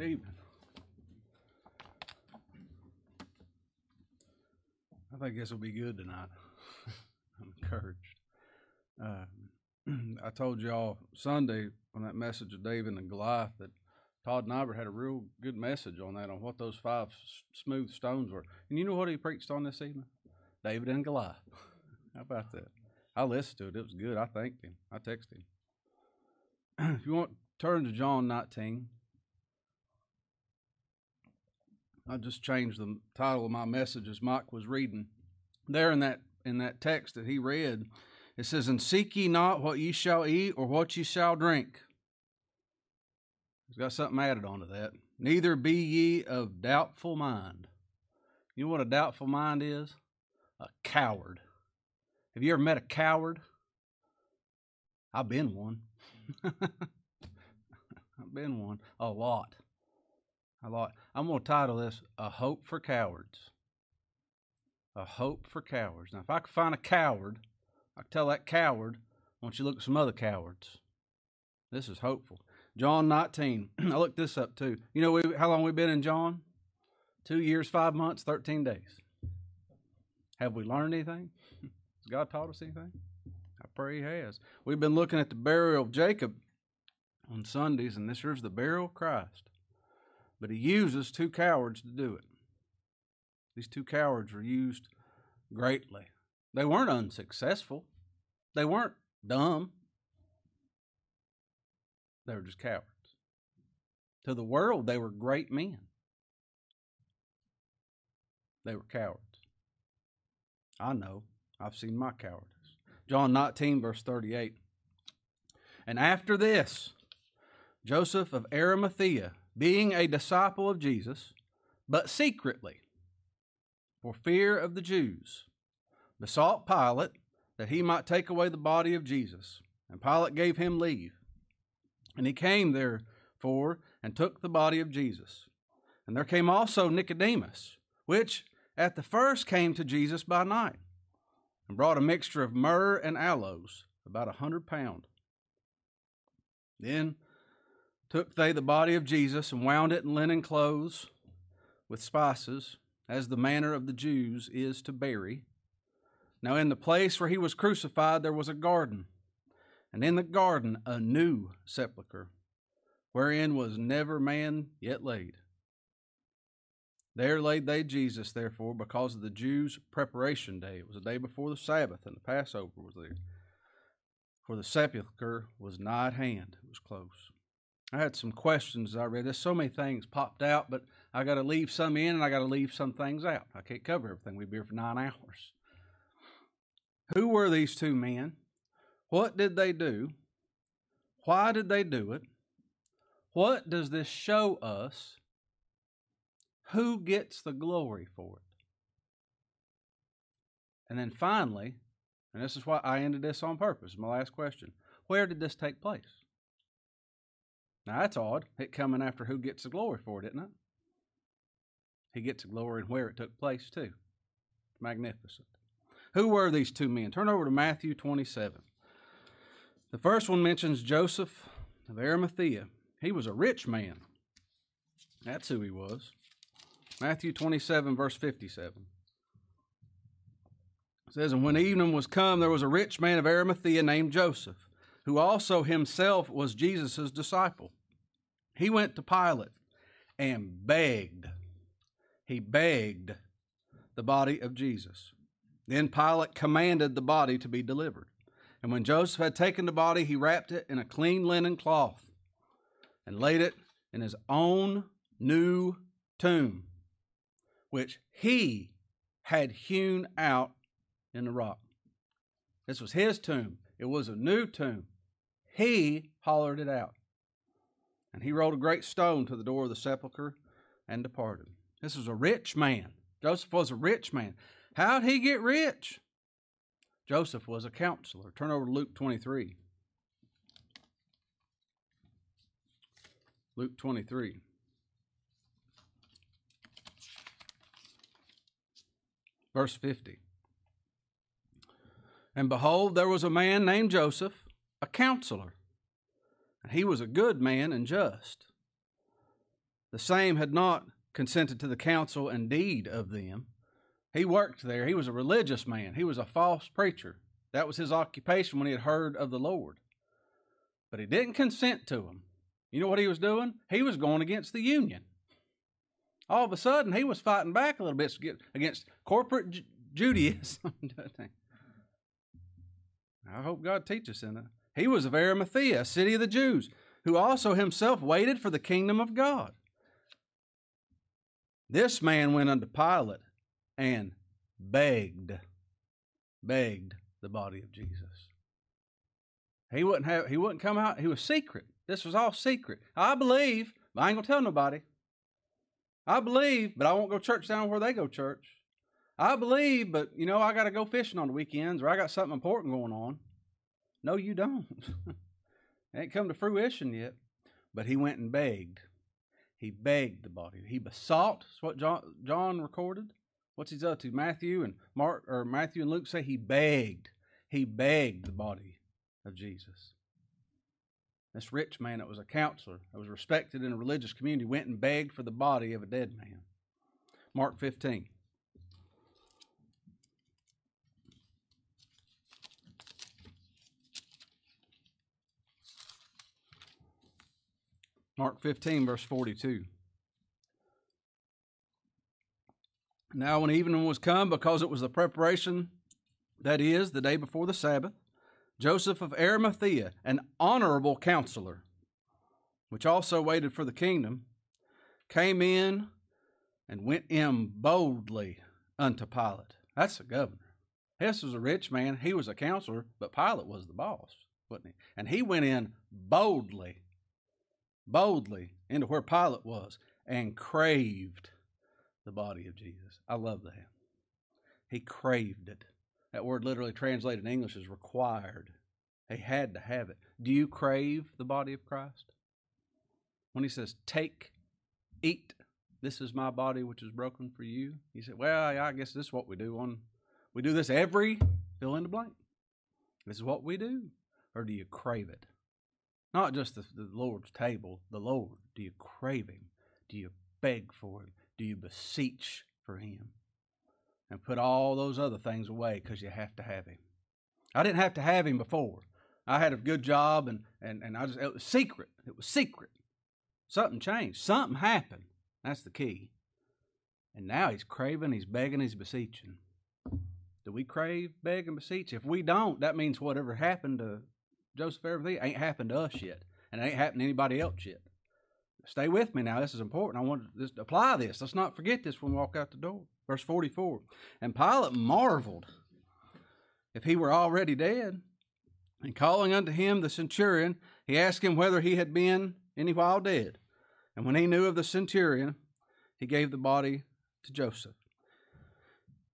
evening. I think this will be good tonight. I'm encouraged. Uh, I told y'all Sunday on that message of David and Goliath that Todd Nibert had a real good message on that, on what those five s- smooth stones were. And you know what he preached on this evening? David and Goliath. How about that? I listened to it. It was good. I thanked him. I texted him. if you want, turn to John 19. I just changed the title of my message as Mike was reading. There in that in that text that he read, it says, "And seek ye not what ye shall eat or what ye shall drink." He's got something added onto that. Neither be ye of doubtful mind. You know what a doubtful mind is? A coward. Have you ever met a coward? I've been one. I've been one a lot. A lot. I'm to title this A Hope for Cowards. A Hope for Cowards. Now, if I could find a coward, I could tell that coward, why don't you look at some other cowards? This is hopeful. John 19. I looked this up too. You know we, how long we've been in John? Two years, five months, 13 days. Have we learned anything? Has God taught us anything? I pray He has. We've been looking at the burial of Jacob on Sundays, and this here's the burial of Christ. But He uses two cowards to do it. These two cowards were used greatly. They weren't unsuccessful, they weren't dumb, they were just cowards. To the world, they were great men. They were cowards. I know. I've seen my cowardice. John 19, verse 38. And after this, Joseph of Arimathea, being a disciple of Jesus, but secretly, for fear of the Jews, besought Pilate that he might take away the body of Jesus. And Pilate gave him leave. And he came therefore and took the body of Jesus. And there came also Nicodemus, which at the first came to Jesus by night, and brought a mixture of myrrh and aloes, about a hundred pound. Then took they the body of Jesus and wound it in linen clothes with spices, as the manner of the Jews is to bury. Now in the place where he was crucified there was a garden, and in the garden a new sepulchre, wherein was never man yet laid. There laid they Jesus, therefore, because of the Jews' preparation day. It was the day before the Sabbath, and the Passover was there. For the sepulchre was nigh at hand, it was close. I had some questions I read this. So many things popped out, but I got to leave some in and I got to leave some things out. I can't cover everything. We'd be here for nine hours. Who were these two men? What did they do? Why did they do it? What does this show us? Who gets the glory for it? And then finally, and this is why I ended this on purpose, my last question where did this take place? Now that's odd, it coming after who gets the glory for it, isn't it? He gets the glory and where it took place, too. Magnificent. Who were these two men? Turn over to Matthew 27. The first one mentions Joseph of Arimathea. He was a rich man. That's who he was. Matthew 27, verse 57. It says, And when evening was come, there was a rich man of Arimathea named Joseph, who also himself was Jesus' disciple. He went to Pilate and begged. He begged the body of Jesus. Then Pilate commanded the body to be delivered. And when Joseph had taken the body, he wrapped it in a clean linen cloth and laid it in his own new tomb, which he had hewn out in the rock. This was his tomb. It was a new tomb. He hollered it out. And he rolled a great stone to the door of the sepulchre and departed. This was a rich man. Joseph was a rich man. How'd he get rich? Joseph was a counselor. Turn over to Luke 23. Luke 23. Verse 50. And behold, there was a man named Joseph, a counselor, he was a good man and just, the same had not consented to the counsel and deed of them. He worked there. He was a religious man. He was a false preacher. That was his occupation when he had heard of the Lord. But he didn't consent to them. You know what he was doing? He was going against the union. All of a sudden, he was fighting back a little bit against corporate Judaism. I hope God teaches in that. He was of Arimathea, a city of the Jews, who also himself waited for the kingdom of God. This man went unto Pilate and begged, begged the body of Jesus. He wouldn't have he wouldn't come out, he was secret. This was all secret. I believe, but I ain't gonna tell nobody. I believe, but I won't go church down where they go church. I believe, but you know, I gotta go fishing on the weekends or I got something important going on. No, you don't. ain't come to fruition yet. But he went and begged. He begged the body. He besought. That's what John, John recorded. What's he up to? Matthew and Mark or Matthew and Luke say he begged. He begged the body of Jesus. This rich man that was a counselor, that was respected in a religious community, went and begged for the body of a dead man. Mark 15. Mark 15, verse 42. Now, when evening was come, because it was the preparation, that is, the day before the Sabbath, Joseph of Arimathea, an honorable counselor, which also waited for the kingdom, came in and went in boldly unto Pilate. That's the governor. This was a rich man. He was a counselor, but Pilate was the boss, wasn't he? And he went in boldly boldly into where Pilate was and craved the body of Jesus. I love that. He craved it. That word literally translated in English is required. He had to have it. Do you crave the body of Christ? When he says, Take, eat, this is my body which is broken for you. He said, Well, I guess this is what we do on we do this every fill in the blank. This is what we do. Or do you crave it? Not just the, the Lord's table, the Lord. Do you crave Him? Do you beg for Him? Do you beseech for Him? And put all those other things away because you have to have Him. I didn't have to have Him before. I had a good job and, and, and I just, it was secret. It was secret. Something changed. Something happened. That's the key. And now he's craving, he's begging, he's beseeching. Do we crave, beg, and beseech? If we don't, that means whatever happened to Joseph Arimathea ain't happened to us yet, and it ain't happened to anybody else yet. Stay with me now. This is important. I want to apply this. Let's not forget this when we walk out the door. Verse 44. And Pilate marveled if he were already dead. And calling unto him the centurion, he asked him whether he had been any while dead. And when he knew of the centurion, he gave the body to Joseph.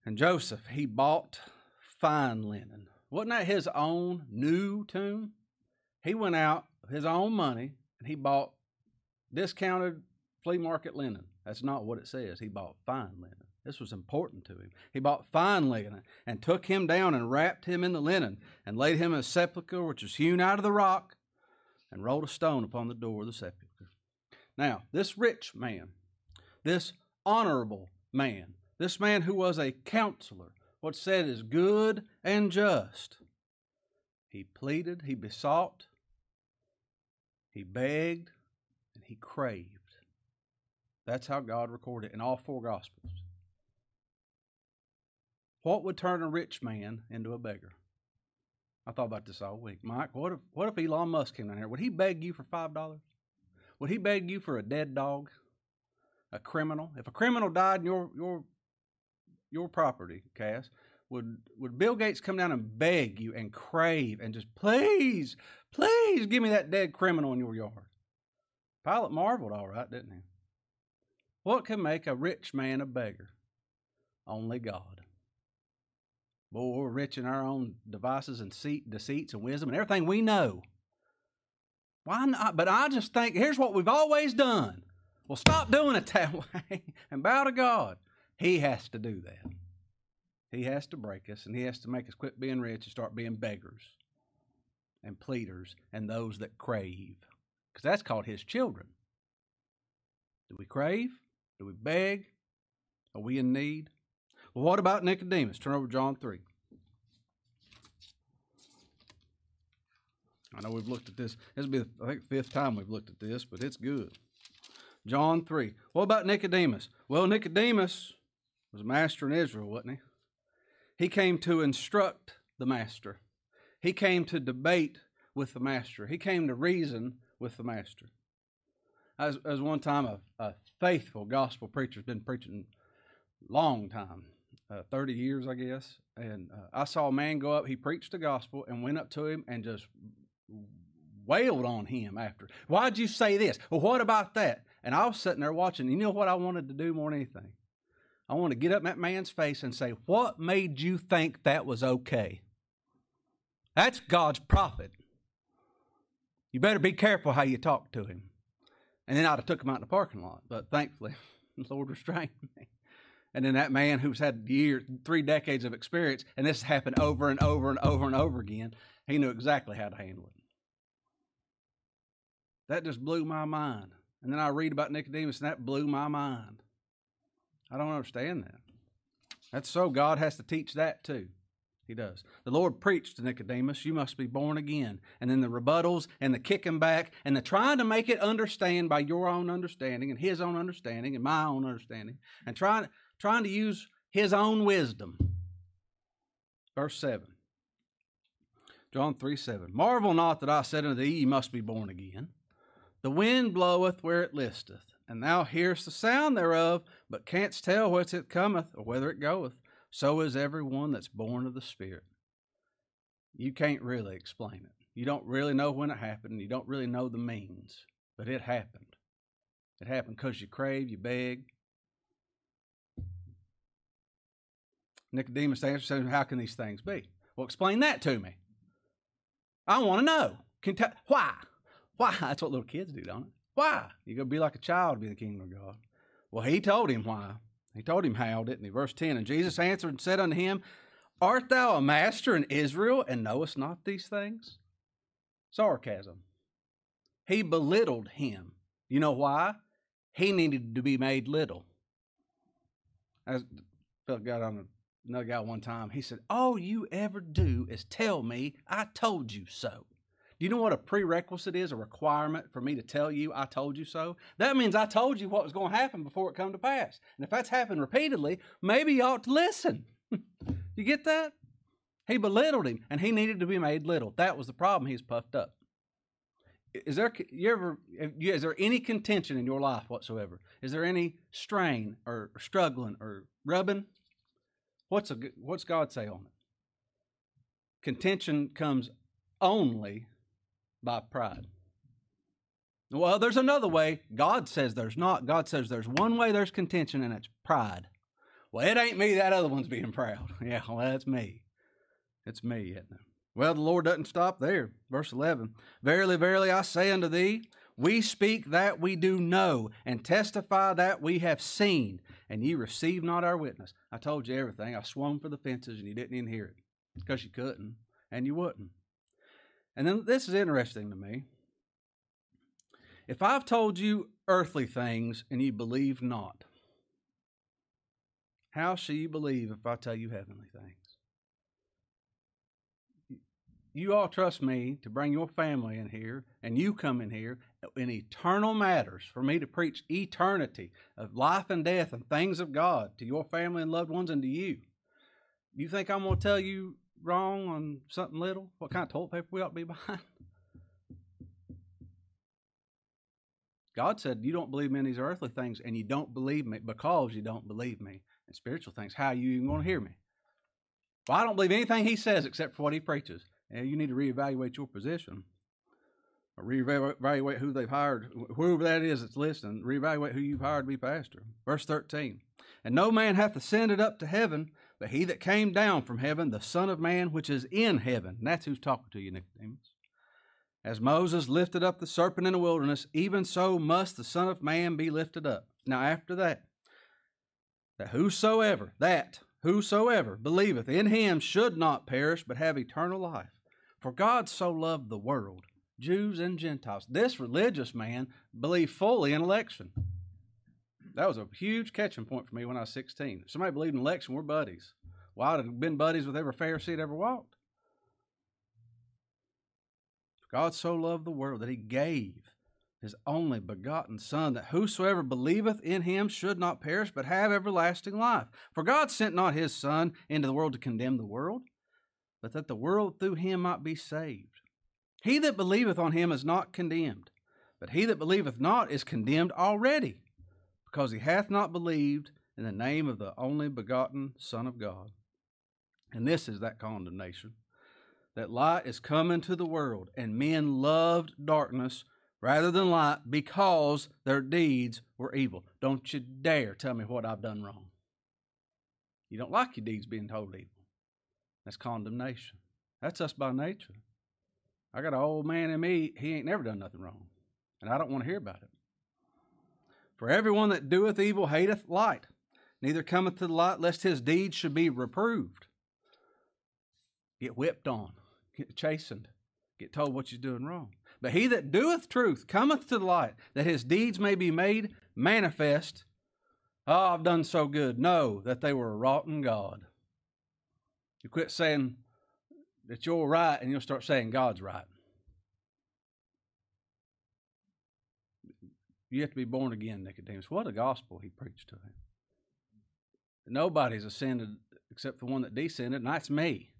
And Joseph, he bought fine linen wasn't that his own new tomb? He went out of his own money and he bought discounted flea market linen. That's not what it says. He bought fine linen. This was important to him. He bought fine linen and took him down and wrapped him in the linen and laid him in a sepulchre which was hewn out of the rock and rolled a stone upon the door of the sepulchre. Now, this rich man, this honorable man, this man who was a counselor, what said is good and just. He pleaded, he besought, he begged, and he craved. That's how God recorded it in all four Gospels. What would turn a rich man into a beggar? I thought about this all week. Mike, what if what if Elon Musk came down here? Would he beg you for five dollars? Would he beg you for a dead dog? A criminal? If a criminal died in your your your property, Cass, would would Bill Gates come down and beg you and crave and just please, please give me that dead criminal in your yard? Pilate marveled, all right, didn't he? What can make a rich man a beggar? Only God. Boy, we're rich in our own devices and deceits and wisdom and everything we know. Why not? But I just think here's what we've always done. Well, stop doing it that way and bow to God. He has to do that. He has to break us and he has to make us quit being rich and start being beggars and pleaders and those that crave. Because that's called his children. Do we crave? Do we beg? Are we in need? Well, what about Nicodemus? Turn over John 3. I know we've looked at this. This will be, I think, the fifth time we've looked at this, but it's good. John 3. What about Nicodemus? Well, Nicodemus was a master in Israel, wasn't he? He came to instruct the master, he came to debate with the master, he came to reason with the master. As, as one time a, a faithful gospel preacher has been preaching long time, uh, 30 years, I guess. And uh, I saw a man go up, he preached the gospel and went up to him and just wailed on him after. Why'd you say this? Well, what about that? And I was sitting there watching. You know what I wanted to do more than anything? I want to get up in that man's face and say, What made you think that was okay? That's God's prophet. You better be careful how you talk to him. And then I'd have took him out in the parking lot. But thankfully, the Lord restrained me. And then that man who's had years, three decades of experience, and this happened over and over and over and over again, he knew exactly how to handle it. That just blew my mind. And then I read about Nicodemus, and that blew my mind. I don't understand that. That's so God has to teach that too. He does. The Lord preached to Nicodemus, You must be born again. And then the rebuttals and the kicking back and the trying to make it understand by your own understanding and his own understanding and my own understanding and trying, trying to use his own wisdom. Verse 7. John 3 7. Marvel not that I said unto thee, Ye must be born again. The wind bloweth where it listeth, and thou hearest the sound thereof, but canst tell whence it cometh or whither it goeth. So is every one that's born of the Spirit. You can't really explain it. You don't really know when it happened. You don't really know the means, but it happened. It happened because you crave, you beg. Nicodemus answered, How can these things be? Well, explain that to me. I want to know. Can t- why? Why? That's what little kids do, don't it? Why? You're going to be like a child to be the kingdom of God. Well, he told him why. He told him how, didn't he? Verse 10 And Jesus answered and said unto him, Art thou a master in Israel and knowest not these things? Sarcasm. He belittled him. You know why? He needed to be made little. I felt got on another guy one time. He said, All you ever do is tell me I told you so. Do you know what a prerequisite is, a requirement for me to tell you I told you so? That means I told you what was going to happen before it come to pass. And if that's happened repeatedly, maybe you ought to listen. you get that? He belittled him, and he needed to be made little. That was the problem. He's puffed up. Is there you ever is there any contention in your life whatsoever? Is there any strain or struggling or rubbing? What's a what's God say on it? Contention comes only by pride. Well, there's another way. God says there's not. God says there's one way there's contention, and it's pride. Well, it ain't me. That other one's being proud. Yeah, well, that's me. It's me, isn't it? Well, the Lord doesn't stop there. Verse 11 Verily, verily, I say unto thee, we speak that we do know, and testify that we have seen, and ye receive not our witness. I told you everything. I swung for the fences, and you didn't even hear it because you couldn't, and you wouldn't. And then this is interesting to me. If I've told you earthly things and you believe not, how shall you believe if I tell you heavenly things? You all trust me to bring your family in here, and you come in here in eternal matters for me to preach eternity of life and death and things of God to your family and loved ones and to you. You think I'm going to tell you wrong on something little, what kind of toilet paper we ought to be buying? God said, You don't believe me in these earthly things, and you don't believe me because you don't believe me in spiritual things. How are you even going to hear me? Well, I don't believe anything he says except for what he preaches. And you need to reevaluate your position. Or reevaluate who they've hired, whoever that is that's listening, reevaluate who you've hired to be pastor. Verse 13. And no man hath ascended up to heaven, but he that came down from heaven, the Son of Man which is in heaven. And that's who's talking to you, Nicodemus. As Moses lifted up the serpent in the wilderness, even so must the Son of Man be lifted up. Now, after that, that whosoever, that whosoever believeth in him should not perish, but have eternal life. For God so loved the world, Jews and Gentiles. This religious man believed fully in election. That was a huge catching point for me when I was 16. If somebody believed in election, we're buddies. Well, I'd have been buddies with every Pharisee that ever walked. God so loved the world that he gave his only begotten Son, that whosoever believeth in him should not perish, but have everlasting life. For God sent not his Son into the world to condemn the world, but that the world through him might be saved. He that believeth on him is not condemned, but he that believeth not is condemned already, because he hath not believed in the name of the only begotten Son of God. And this is that condemnation that light is come into the world, and men loved darkness rather than light because their deeds were evil. Don't you dare tell me what I've done wrong. You don't like your deeds being told evil. That's condemnation. That's us by nature. I got an old man in me, he ain't never done nothing wrong. And I don't want to hear about it. For everyone that doeth evil hateth light, neither cometh to the light, lest his deeds should be reproved. Get whipped on get chastened, get told what you're doing wrong. But he that doeth truth cometh to the light, that his deeds may be made manifest. Oh, I've done so good. No, that they were in God. You quit saying that you're right and you'll start saying God's right. You have to be born again, Nicodemus. What a gospel he preached to him. Nobody's ascended except the one that descended, and that's me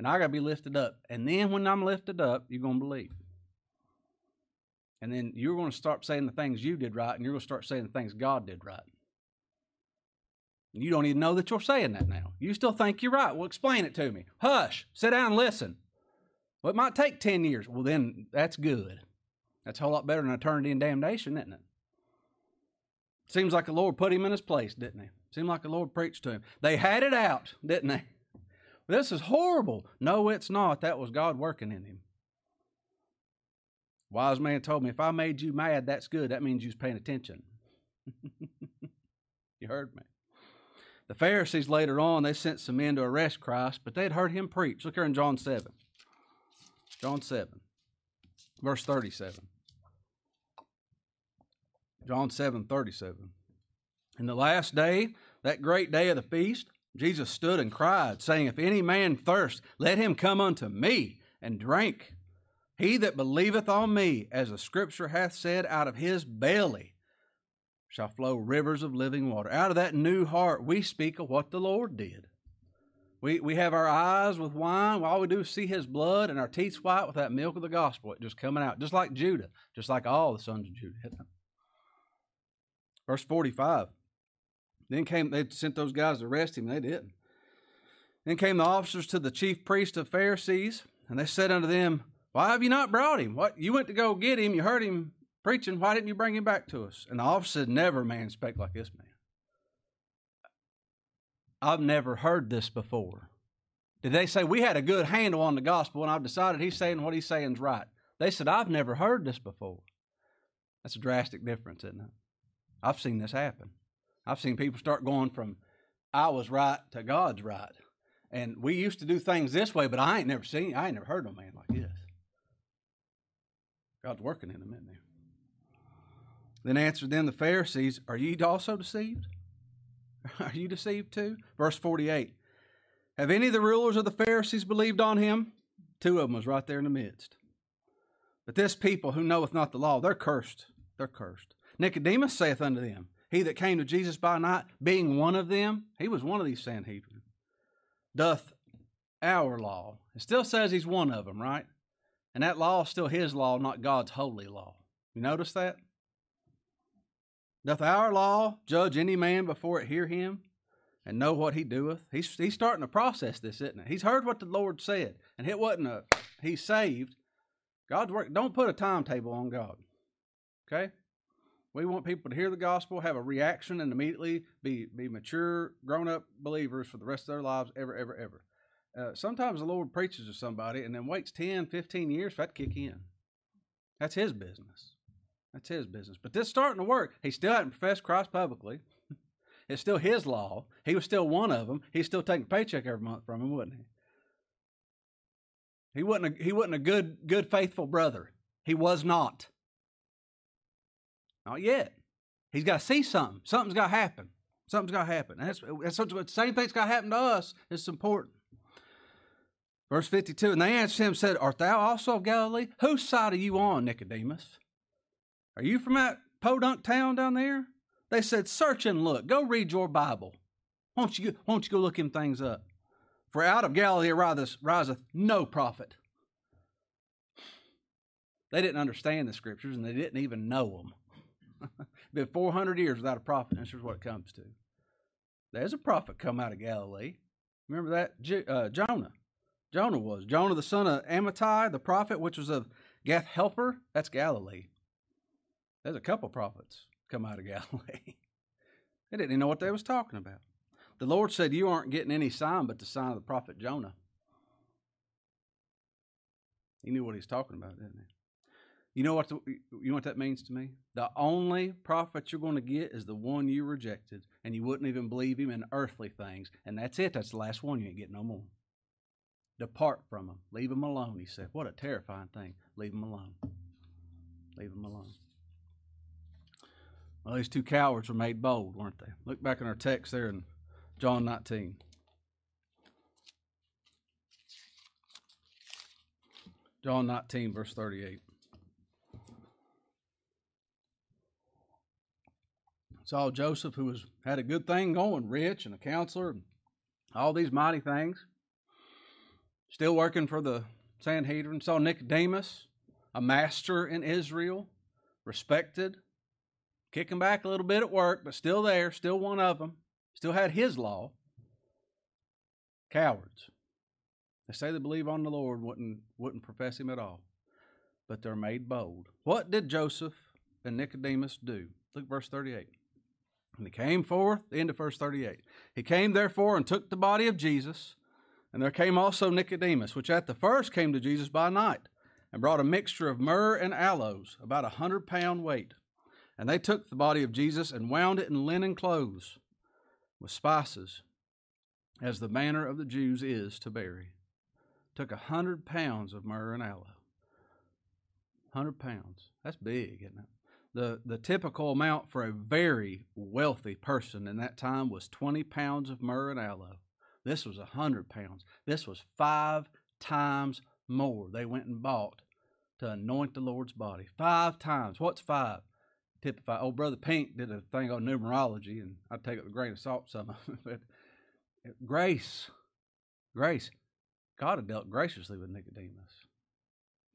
and I got to be lifted up. And then when I'm lifted up, you're going to believe. And then you're going to start saying the things you did right, and you're going to start saying the things God did right. You don't even know that you're saying that now. You still think you're right. Well, explain it to me. Hush. Sit down and listen. Well, it might take 10 years. Well, then that's good. That's a whole lot better than eternity and damnation, isn't it? Seems like the Lord put him in his place, didn't he? Seemed like the Lord preached to him. They had it out, didn't they? This is horrible. No, it's not. That was God working in him. Wise man told me, if I made you mad, that's good. That means you was paying attention. you heard me. The Pharisees later on, they sent some men to arrest Christ, but they'd heard him preach. Look here in John 7. John 7, verse 37. John 7, 37. In the last day, that great day of the feast, Jesus stood and cried, saying, If any man thirst, let him come unto me and drink. He that believeth on me, as the scripture hath said, out of his belly shall flow rivers of living water. Out of that new heart, we speak of what the Lord did. We, we have our eyes with wine. All we do is see his blood, and our teeth white with that milk of the gospel. Just coming out, just like Judah, just like all the sons of Judah. Verse 45 then came, they sent those guys to arrest him. They didn't. Then came the officers to the chief priest of Pharisees, and they said unto them, Why have you not brought him? What you went to go get him, you heard him preaching, why didn't you bring him back to us? And the officer said, Never man spake like this man. I've never heard this before. Did they say we had a good handle on the gospel and I've decided he's saying what he's saying is right? They said, I've never heard this before. That's a drastic difference, isn't it? I've seen this happen. I've seen people start going from I was right to God's right. And we used to do things this way, but I ain't never seen, I ain't never heard a man like this. God's working in them, isn't he? Then answered them the Pharisees, Are ye also deceived? Are you deceived too? Verse 48. Have any of the rulers of the Pharisees believed on him? Two of them was right there in the midst. But this people who knoweth not the law, they're cursed. They're cursed. Nicodemus saith unto them, he that came to Jesus by night, being one of them, he was one of these Sanhedrin, doth our law. It still says he's one of them, right? And that law is still his law, not God's holy law. You notice that? Doth our law judge any man before it hear him and know what he doeth? He's, he's starting to process this, isn't it? He's heard what the Lord said, and it wasn't a he's saved. God's work. Don't put a timetable on God. Okay? We want people to hear the gospel, have a reaction, and immediately be, be mature, grown up believers for the rest of their lives, ever, ever, ever. Uh, sometimes the Lord preaches to somebody and then waits 10, 15 years for that to kick in. That's his business. That's his business. But this is starting to work. He still hadn't professed Christ publicly. it's still his law. He was still one of them. He's still taking a paycheck every month from him, wasn't he? He wasn't a, he wasn't a good, good, faithful brother. He was not. Not yet. He's got to see something. Something's got to happen. Something's got to happen. that's, that's the same thing's got to happen to us. It's important. Verse 52 And they answered him and said, Art thou also of Galilee? Whose side are you on, Nicodemus? Are you from that podunk town down there? They said, Search and look. Go read your Bible. Won't you, won't you go look them things up? For out of Galilee riseth, riseth no prophet. They didn't understand the scriptures and they didn't even know them. Been 400 years without a prophet. And this is what it comes to. There's a prophet come out of Galilee. Remember that? Uh, Jonah. Jonah was. Jonah, the son of Amittai, the prophet, which was of Gath Hepher. That's Galilee. There's a couple prophets come out of Galilee. they didn't even know what they was talking about. The Lord said, You aren't getting any sign but the sign of the prophet Jonah. He knew what he was talking about, didn't he? You know what the, you know what that means to me? The only prophet you're going to get is the one you rejected, and you wouldn't even believe him in earthly things, and that's it. That's the last one. You ain't getting no more. Depart from him. Leave him alone. He said, "What a terrifying thing. Leave him alone. Leave him alone." Well, these two cowards were made bold, weren't they? Look back in our text there in John 19. John 19, verse 38. Saw Joseph, who was had a good thing going, rich and a counselor, and all these mighty things. Still working for the Sanhedrin. Saw Nicodemus, a master in Israel, respected, kicking back a little bit at work, but still there, still one of them, still had his law. Cowards. They say they believe on the Lord, wouldn't wouldn't profess him at all. But they're made bold. What did Joseph and Nicodemus do? Look verse 38. And he came forth, the end of verse 38. He came therefore and took the body of Jesus, and there came also Nicodemus, which at the first came to Jesus by night, and brought a mixture of myrrh and aloes, about a hundred pound weight. And they took the body of Jesus and wound it in linen clothes with spices, as the manner of the Jews is to bury. Took a hundred pounds of myrrh and aloe. Hundred pounds. That's big, isn't it? The, the typical amount for a very wealthy person in that time was 20 pounds of myrrh and aloe. This was 100 pounds. This was five times more they went and bought to anoint the Lord's body. Five times. What's five? Typify. Oh, Brother Pink did a thing on numerology, and I take it with a grain of salt some of it. But grace, grace. God had dealt graciously with Nicodemus.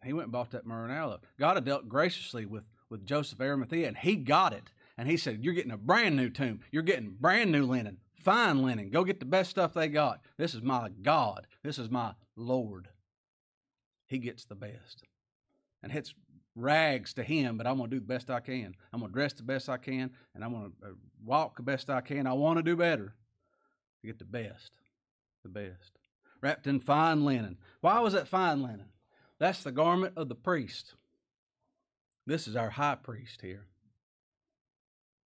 He went and bought that myrrh and aloe. God had dealt graciously with with Joseph Arimathea, and he got it. And he said, You're getting a brand new tomb. You're getting brand new linen, fine linen. Go get the best stuff they got. This is my God. This is my Lord. He gets the best. And it's rags to him, but I'm going to do the best I can. I'm going to dress the best I can, and I'm going to uh, walk the best I can. I want to do better. To get the best. The best. Wrapped in fine linen. Why was that fine linen? That's the garment of the priest. This is our high priest here.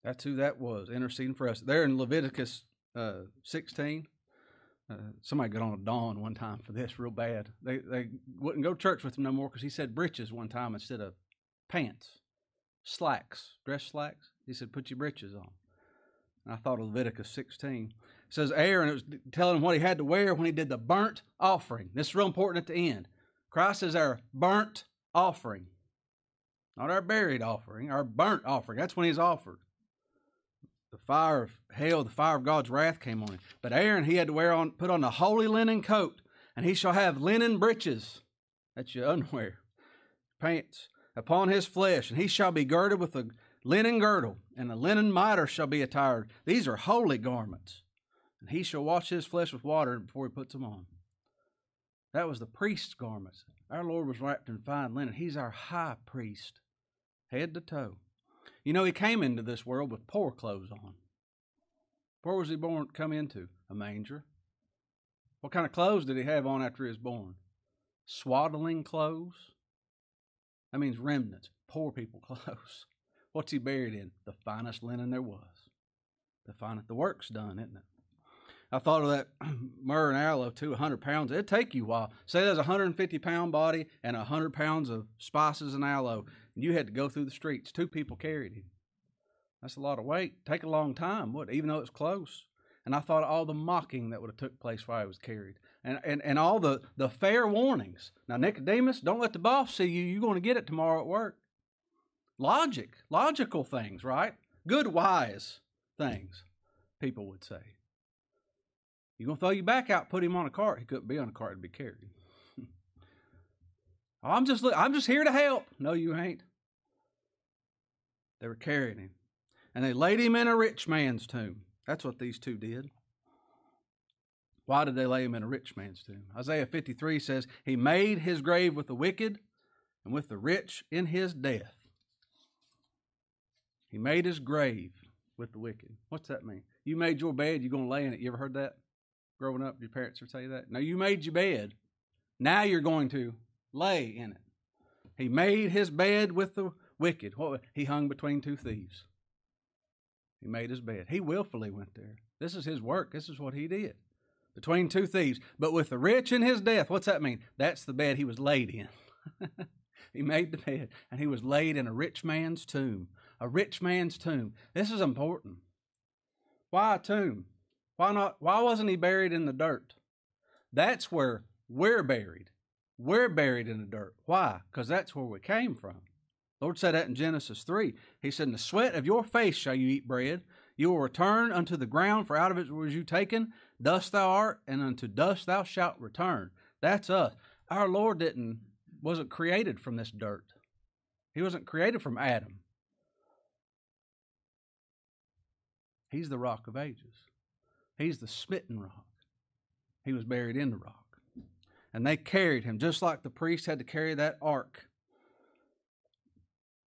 That's who that was, interceding for us. There in Leviticus uh, 16, uh, somebody got on a Don one time for this real bad. They they wouldn't go to church with him no more because he said breeches one time instead of pants, slacks, dress slacks. He said, put your breeches on. And I thought of Leviticus 16. It says Aaron, it was telling him what he had to wear when he did the burnt offering. This is real important at the end. Christ is our burnt offering. Not our buried offering, our burnt offering. That's when he's offered. The fire of hell, the fire of God's wrath came on him. But Aaron, he had to wear on, put on a holy linen coat, and he shall have linen breeches. That's your underwear, pants upon his flesh, and he shall be girded with a linen girdle, and a linen mitre shall be attired. These are holy garments. And he shall wash his flesh with water before he puts them on. That was the priest's garments. Our Lord was wrapped in fine linen. He's our high priest head to toe. You know, he came into this world with poor clothes on. Where was he born? Come into a manger. What kind of clothes did he have on after he was born? Swaddling clothes. That means remnants, poor people clothes. What's he buried in? The finest linen there was. The finest. The work's done, isn't it? I thought of that myrrh and aloe too, 100 pounds. It'd take you a while. Say there's a 150 pound body and 100 pounds of spices and aloe. And you had to go through the streets. Two people carried him. That's a lot of weight. Take a long time, would even though it's close. And I thought of all the mocking that would have took place while he was carried. And, and, and all the, the fair warnings. Now, Nicodemus, don't let the boss see you. You're going to get it tomorrow at work. Logic, logical things, right? Good, wise things, people would say. You're going to throw you back out, put him on a cart. He couldn't be on a cart to be carried. oh, I'm just, I'm just here to help. No, you ain't. They were carrying him. And they laid him in a rich man's tomb. That's what these two did. Why did they lay him in a rich man's tomb? Isaiah 53 says, He made his grave with the wicked and with the rich in his death. He made his grave with the wicked. What's that mean? You made your bed, you're going to lay in it. You ever heard that? Growing up, your parents would tell you that. No, you made your bed. Now you're going to lay in it. He made his bed with the wicked. What? He hung between two thieves. He made his bed. He willfully went there. This is his work. This is what he did. Between two thieves. But with the rich in his death, what's that mean? That's the bed he was laid in. he made the bed, and he was laid in a rich man's tomb a rich man's tomb. This is important. Why a tomb? Why not? Why wasn't he buried in the dirt? That's where we're buried. We're buried in the dirt. Why? Because that's where we came from. Lord said that in Genesis 3. He said, In the sweat of your face shall you eat bread. You will return unto the ground, for out of it was you taken. Dust thou art, and unto dust thou shalt return. That's us. Our Lord didn't wasn't created from this dirt. He wasn't created from Adam. He's the rock of ages. He's the smitten rock. He was buried in the rock. And they carried him, just like the priest had to carry that ark.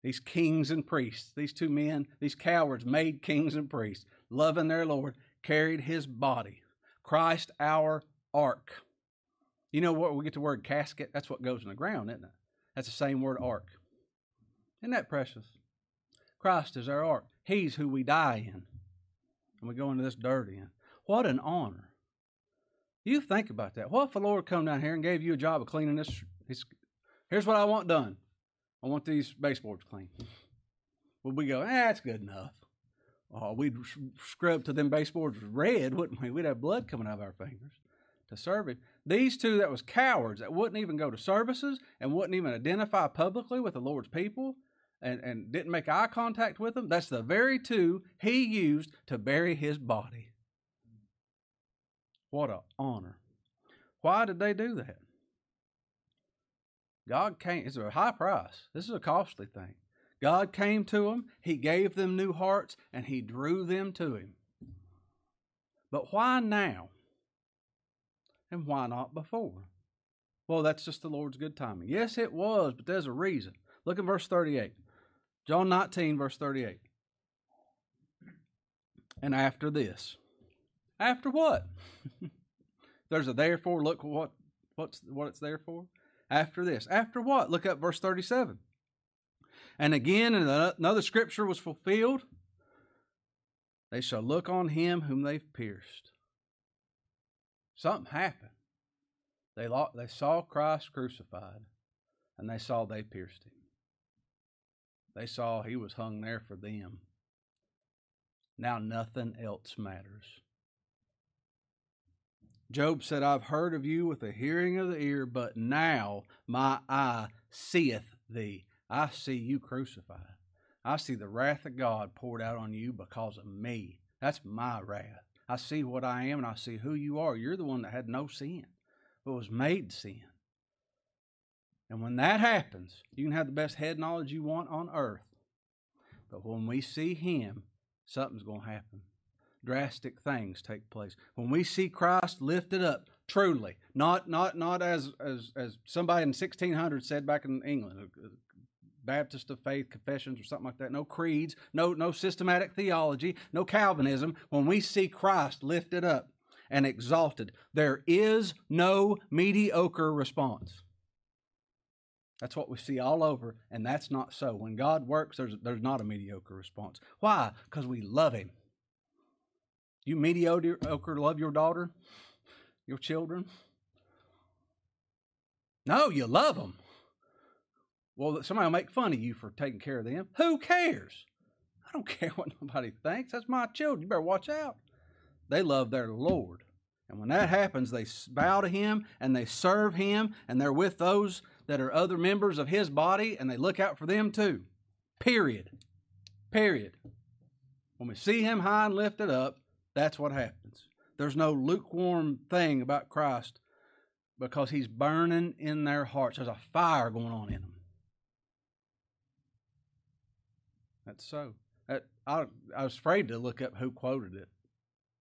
These kings and priests, these two men, these cowards made kings and priests, loving their Lord, carried his body. Christ, our ark. You know what? We get the word casket. That's what goes in the ground, isn't it? That's the same word ark. Isn't that precious? Christ is our ark. He's who we die in and we go into this dirt in. What an honor. You think about that. What if the Lord come down here and gave you a job of cleaning this? Here's what I want done. I want these baseboards clean. Would we go, ah, that's good enough? Oh, we'd scrub to them baseboards red, wouldn't we? We'd have blood coming out of our fingers to serve Him. These two that was cowards that wouldn't even go to services and wouldn't even identify publicly with the Lord's people and, and didn't make eye contact with them, that's the very two he used to bury his body. What an honor. Why did they do that? God came, it's a high price. This is a costly thing. God came to them, He gave them new hearts, and He drew them to Him. But why now? And why not before? Well, that's just the Lord's good timing. Yes, it was, but there's a reason. Look at verse 38. John 19, verse 38. And after this. After what? There's a therefore. Look what what's what it's there for. After this. After what? Look up verse 37. And again, another scripture was fulfilled. They shall look on him whom they've pierced. Something happened. They, they saw Christ crucified, and they saw they pierced him. They saw he was hung there for them. Now nothing else matters. Job said, I've heard of you with the hearing of the ear, but now my eye seeth thee. I see you crucified. I see the wrath of God poured out on you because of me. That's my wrath. I see what I am and I see who you are. You're the one that had no sin, but was made sin. And when that happens, you can have the best head knowledge you want on earth. But when we see Him, something's going to happen. Drastic things take place. When we see Christ lifted up, truly, not not not as as as somebody in 1600 said back in England, Baptist of faith confessions or something like that. No creeds, no no systematic theology, no Calvinism. When we see Christ lifted up and exalted, there is no mediocre response. That's what we see all over, and that's not so. When God works, there's, there's not a mediocre response. Why? Because we love Him. You mediocre love your daughter, your children? No, you love them. Well, somebody will make fun of you for taking care of them. Who cares? I don't care what nobody thinks. That's my children. You better watch out. They love their Lord. And when that happens, they bow to Him and they serve Him and they're with those that are other members of His body and they look out for them too. Period. Period. When we see Him high and lifted up, that's what happens. There's no lukewarm thing about Christ because He's burning in their hearts. There's a fire going on in them. That's so. That, I, I was afraid to look up who quoted it.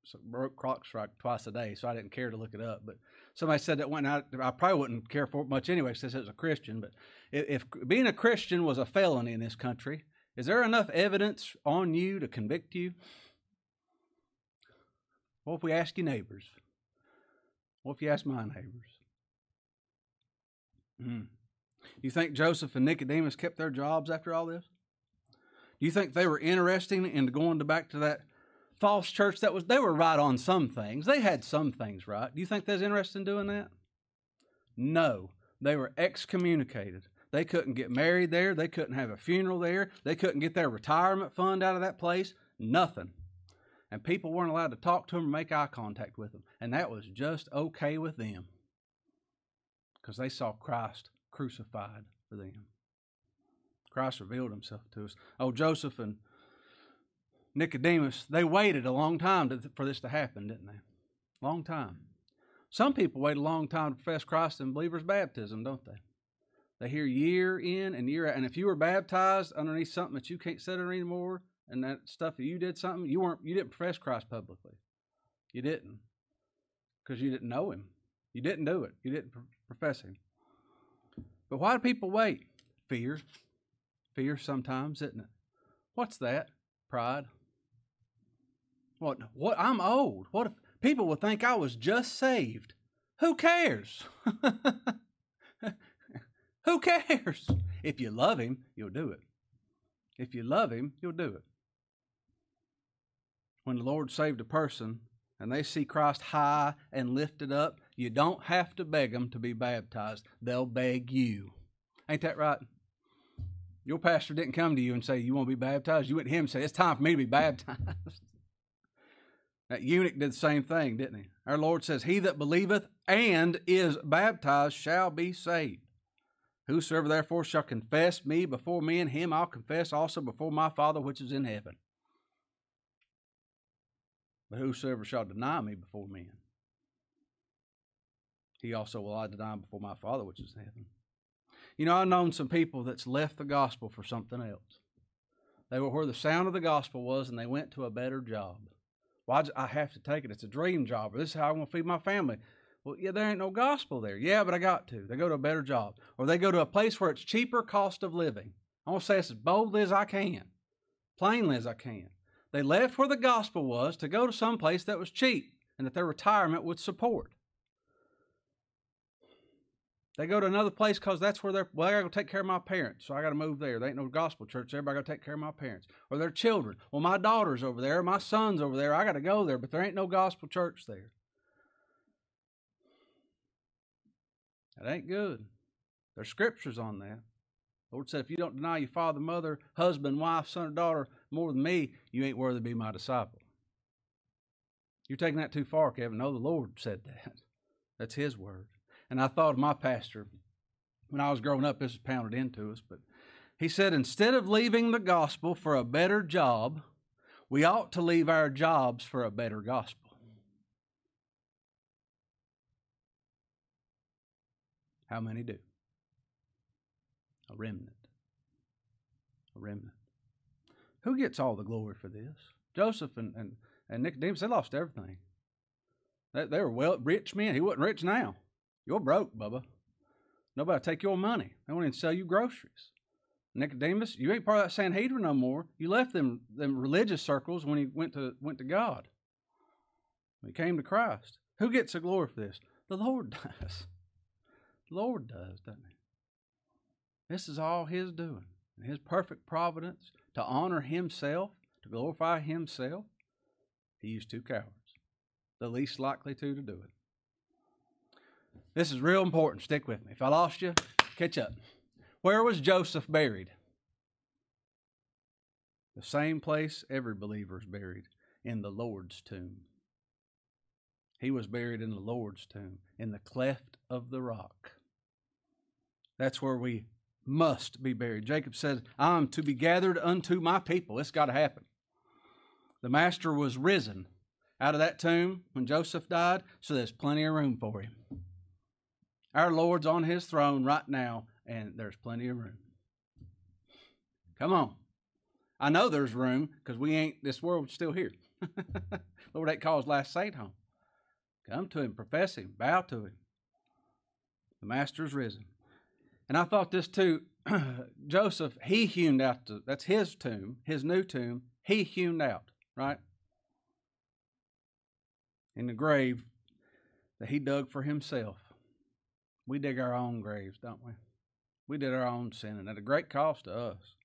So broke clock twice a day, so I didn't care to look it up. But somebody said that when I, I probably wouldn't care for it much anyway, since it was a Christian. But if, if being a Christian was a felony in this country, is there enough evidence on you to convict you? What if we ask your neighbors? What if you ask my neighbors? Mm. You think Joseph and Nicodemus kept their jobs after all this? Do you think they were interested in going to back to that false church that was they were right on some things. They had some things right. Do you think they was interested in doing that? No. They were excommunicated. They couldn't get married there. They couldn't have a funeral there. They couldn't get their retirement fund out of that place. Nothing. And people weren't allowed to talk to them or make eye contact with them. And that was just okay with them because they saw Christ crucified for them. Christ revealed himself to us. Oh, Joseph and Nicodemus, they waited a long time to, for this to happen, didn't they? Long time. Some people wait a long time to profess Christ in believers' baptism, don't they? They hear year in and year out. And if you were baptized underneath something that you can't sit under anymore, and that stuff that you did something, you weren't you didn't profess Christ publicly. You didn't. Because you didn't know him. You didn't do it. You didn't profess him. But why do people wait? Fear. Fear sometimes, isn't it? What's that? Pride. What? What? I'm old. What if people would think I was just saved? Who cares? Who cares? If you love Him, you'll do it. If you love Him, you'll do it. When the Lord saved a person and they see Christ high and lifted up, you don't have to beg them to be baptized. They'll beg you. Ain't that right? Your pastor didn't come to you and say, You want to be baptized? You went to him and said, It's time for me to be baptized. That eunuch did the same thing, didn't he? Our Lord says, He that believeth and is baptized shall be saved. Whosoever therefore shall confess me before men, him I'll confess also before my Father which is in heaven. But whosoever shall deny me before men, he also will I deny before my Father which is in heaven. You know, I've known some people that's left the gospel for something else. They were where the sound of the gospel was, and they went to a better job. Why Well, I, have to take it. It's a dream job, or this is how I'm going to feed my family. Well, yeah, there ain't no gospel there. Yeah, but I got to. They go to a better job, or they go to a place where it's cheaper cost of living. I want to say this as boldly as I can, plainly as I can. They left where the gospel was to go to some place that was cheap and that their retirement would support. They go to another place because that's where they're, well, I got to take care of my parents, so I got to move there. There ain't no gospel church there, I got to take care of my parents. Or their children. Well, my daughter's over there, my son's over there, I got to go there, but there ain't no gospel church there. That ain't good. There's scriptures on that. Lord said, if you don't deny your father, mother, husband, wife, son, or daughter more than me, you ain't worthy to be my disciple. You're taking that too far, Kevin. No, the Lord said that. That's His word. And I thought of my pastor when I was growing up, this was pounded into us, but he said, instead of leaving the gospel for a better job, we ought to leave our jobs for a better gospel. How many do? A remnant. A remnant. Who gets all the glory for this? Joseph and, and, and Nicodemus, they lost everything. They, they were well rich men. He wasn't rich now. You're broke, Bubba. Nobody take your money. They won't even sell you groceries. Nicodemus, you ain't part of that Sanhedrin no more. You left them them religious circles when he went to went to God. When he came to Christ. Who gets the glory for this? The Lord does. The Lord does, doesn't he? This is all his doing. His perfect providence to honor himself, to glorify himself. He used two cowards, the least likely two to do it. This is real important. Stick with me. If I lost you, catch up. Where was Joseph buried? The same place every believer is buried, in the Lord's tomb. He was buried in the Lord's tomb, in the cleft of the rock. That's where we must be buried. Jacob said, I am to be gathered unto my people. It's got to happen. The master was risen out of that tomb when Joseph died, so there's plenty of room for him. Our Lord's on his throne right now, and there's plenty of room. Come on. I know there's room because we ain't, this world's still here. Lord called his last saint home. Come to him, profess him, bow to him. The master's risen. And I thought this too. Joseph, he hewn out, the, that's his tomb, his new tomb, he hewn out, right? In the grave that he dug for himself. We dig our own graves, don't we? We did our own sinning at a great cost to us.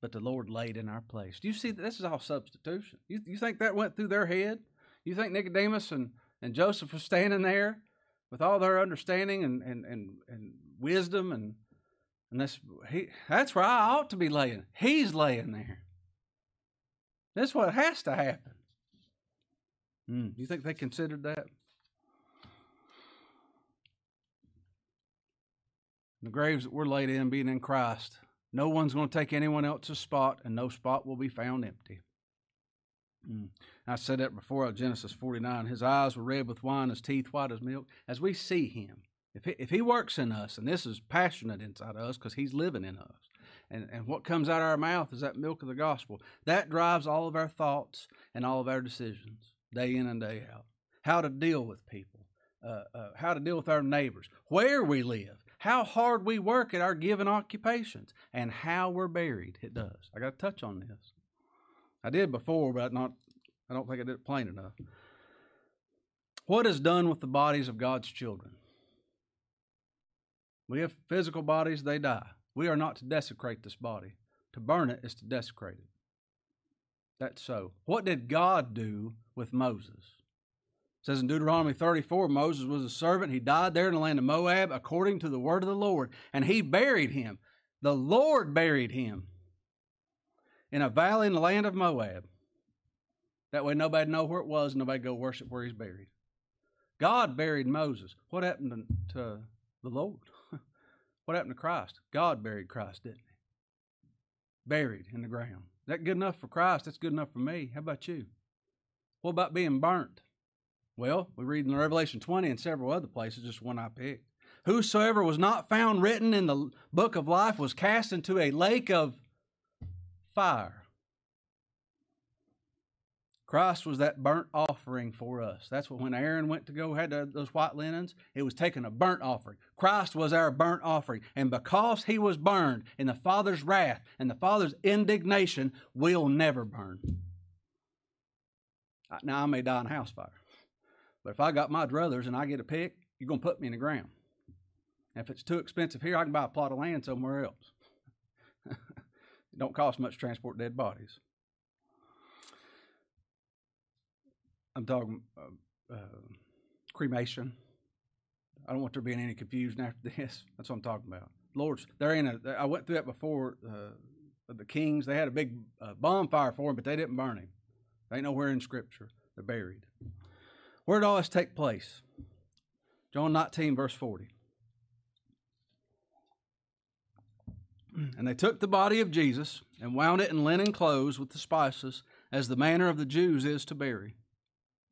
But the Lord laid in our place. Do you see that this is all substitution? You, you think that went through their head? You think Nicodemus and, and Joseph was standing there with all their understanding and, and, and, and wisdom and and that's he that's where I ought to be laying. He's laying there. That's what has to happen. Mm, you think they considered that? The graves that we're laid in, being in Christ, no one's going to take anyone else's spot, and no spot will be found empty. Mm. I said that before Genesis 49. His eyes were red with wine, his teeth white as milk. As we see him, if he, if he works in us, and this is passionate inside of us because he's living in us, and, and what comes out of our mouth is that milk of the gospel, that drives all of our thoughts and all of our decisions day in and day out. How to deal with people, uh, uh, how to deal with our neighbors, where we live, how hard we work at our given occupations, and how we're buried. It does. I got to touch on this. I did before, but not. I don't think I did it plain enough. What is done with the bodies of God's children? We have physical bodies, they die. We are not to desecrate this body. To burn it is to desecrate it. That's so. What did God do with Moses? It says in Deuteronomy 34 Moses was a servant. He died there in the land of Moab according to the word of the Lord, and he buried him. The Lord buried him in a valley in the land of Moab. That way nobody know where it was, and nobody go worship where he's buried. God buried Moses. What happened to the Lord? What happened to Christ? God buried Christ, didn't he? Buried in the ground. Is that good enough for Christ? That's good enough for me. How about you? What about being burnt? Well, we read in Revelation 20 and several other places, just one I picked. Whosoever was not found written in the book of life was cast into a lake of fire. Christ was that burnt offering for us. That's what when Aaron went to go had those white linens, it was taking a burnt offering. Christ was our burnt offering. And because he was burned in the Father's wrath and the Father's indignation, we'll never burn. Now, I may die in a house fire. But if I got my druthers and I get a pick, you're to put me in the ground. if it's too expensive here, I can buy a plot of land somewhere else. it don't cost much to transport dead bodies. I'm talking uh, uh, cremation. I don't want there being any confusion after this. That's what I'm talking about. Lord's, there ain't a. I went through that before. Uh, the kings, they had a big uh, bonfire for him, but they didn't burn him. They ain't nowhere in Scripture. They're buried. Where did all this take place? John 19, verse 40. And they took the body of Jesus and wound it in linen clothes with the spices, as the manner of the Jews is to bury.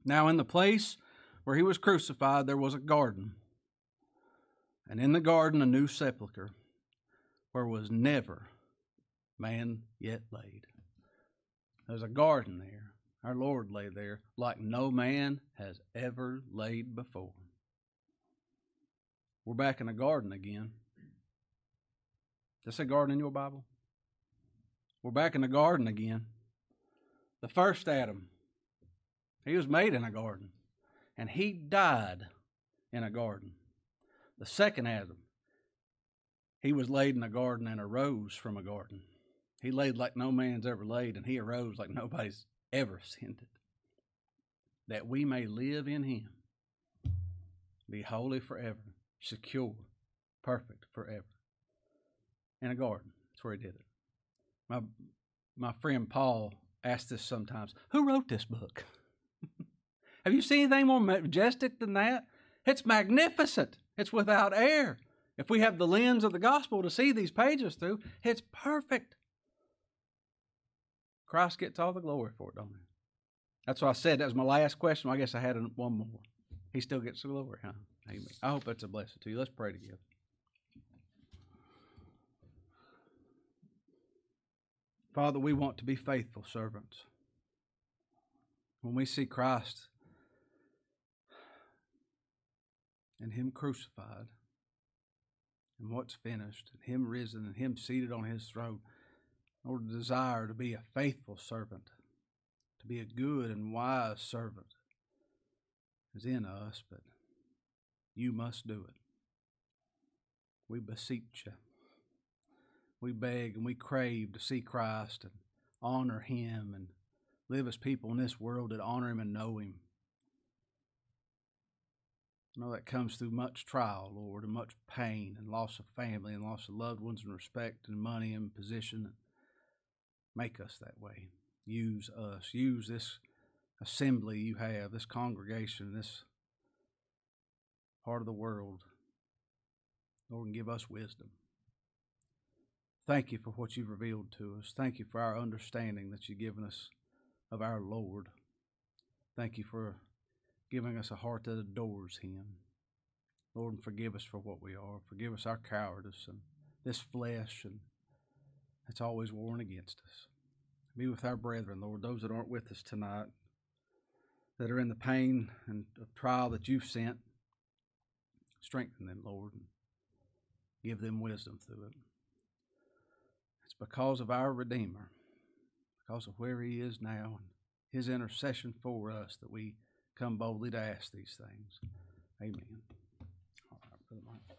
Now, in the place where he was crucified, there was a garden, and in the garden a new sepulchre, where was never man yet laid. There's a garden there. Our Lord lay there like no man has ever laid before. We're back in a garden again. Does say garden in your Bible? We're back in the garden again. The first Adam he was made in a garden, and he died in a garden. The second Adam, he was laid in a garden and arose from a garden. He laid like no man's ever laid, and he arose like nobody's ever ascended. That we may live in him, be holy forever, secure, perfect forever. In a garden. That's where he did it. My my friend Paul asks this sometimes Who wrote this book? Have you seen anything more majestic than that? It's magnificent. It's without air. If we have the lens of the gospel to see these pages through, it's perfect. Christ gets all the glory for it, don't he? That's what I said. That was my last question. I guess I had one more. He still gets the glory, huh? Amen. I hope that's a blessing to you. Let's pray together. Father, we want to be faithful servants. When we see Christ and Him crucified, and what's finished, and Him risen, and Him seated on His throne, Lord, desire to be a faithful servant, to be a good and wise servant is in us, but you must do it. We beseech you. We beg and we crave to see Christ and honor Him and live as people in this world that honor Him and know Him. I know that comes through much trial, Lord, and much pain and loss of family and loss of loved ones and respect and money and position. Make us that way. Use us. Use this assembly you have, this congregation, this part of the world. Lord, and give us wisdom. Thank you for what you've revealed to us. Thank you for our understanding that you've given us of our Lord. Thank you for giving us a heart that adores Him. Lord, and forgive us for what we are. Forgive us our cowardice and this flesh and it's always warring against us. Be with our brethren, Lord, those that aren't with us tonight, that are in the pain and of trial that you've sent. Strengthen them, Lord, and give them wisdom through it. It's because of our Redeemer, because of where He is now, and His intercession for us that we come boldly to ask these things. Amen. All right, Brother Mike.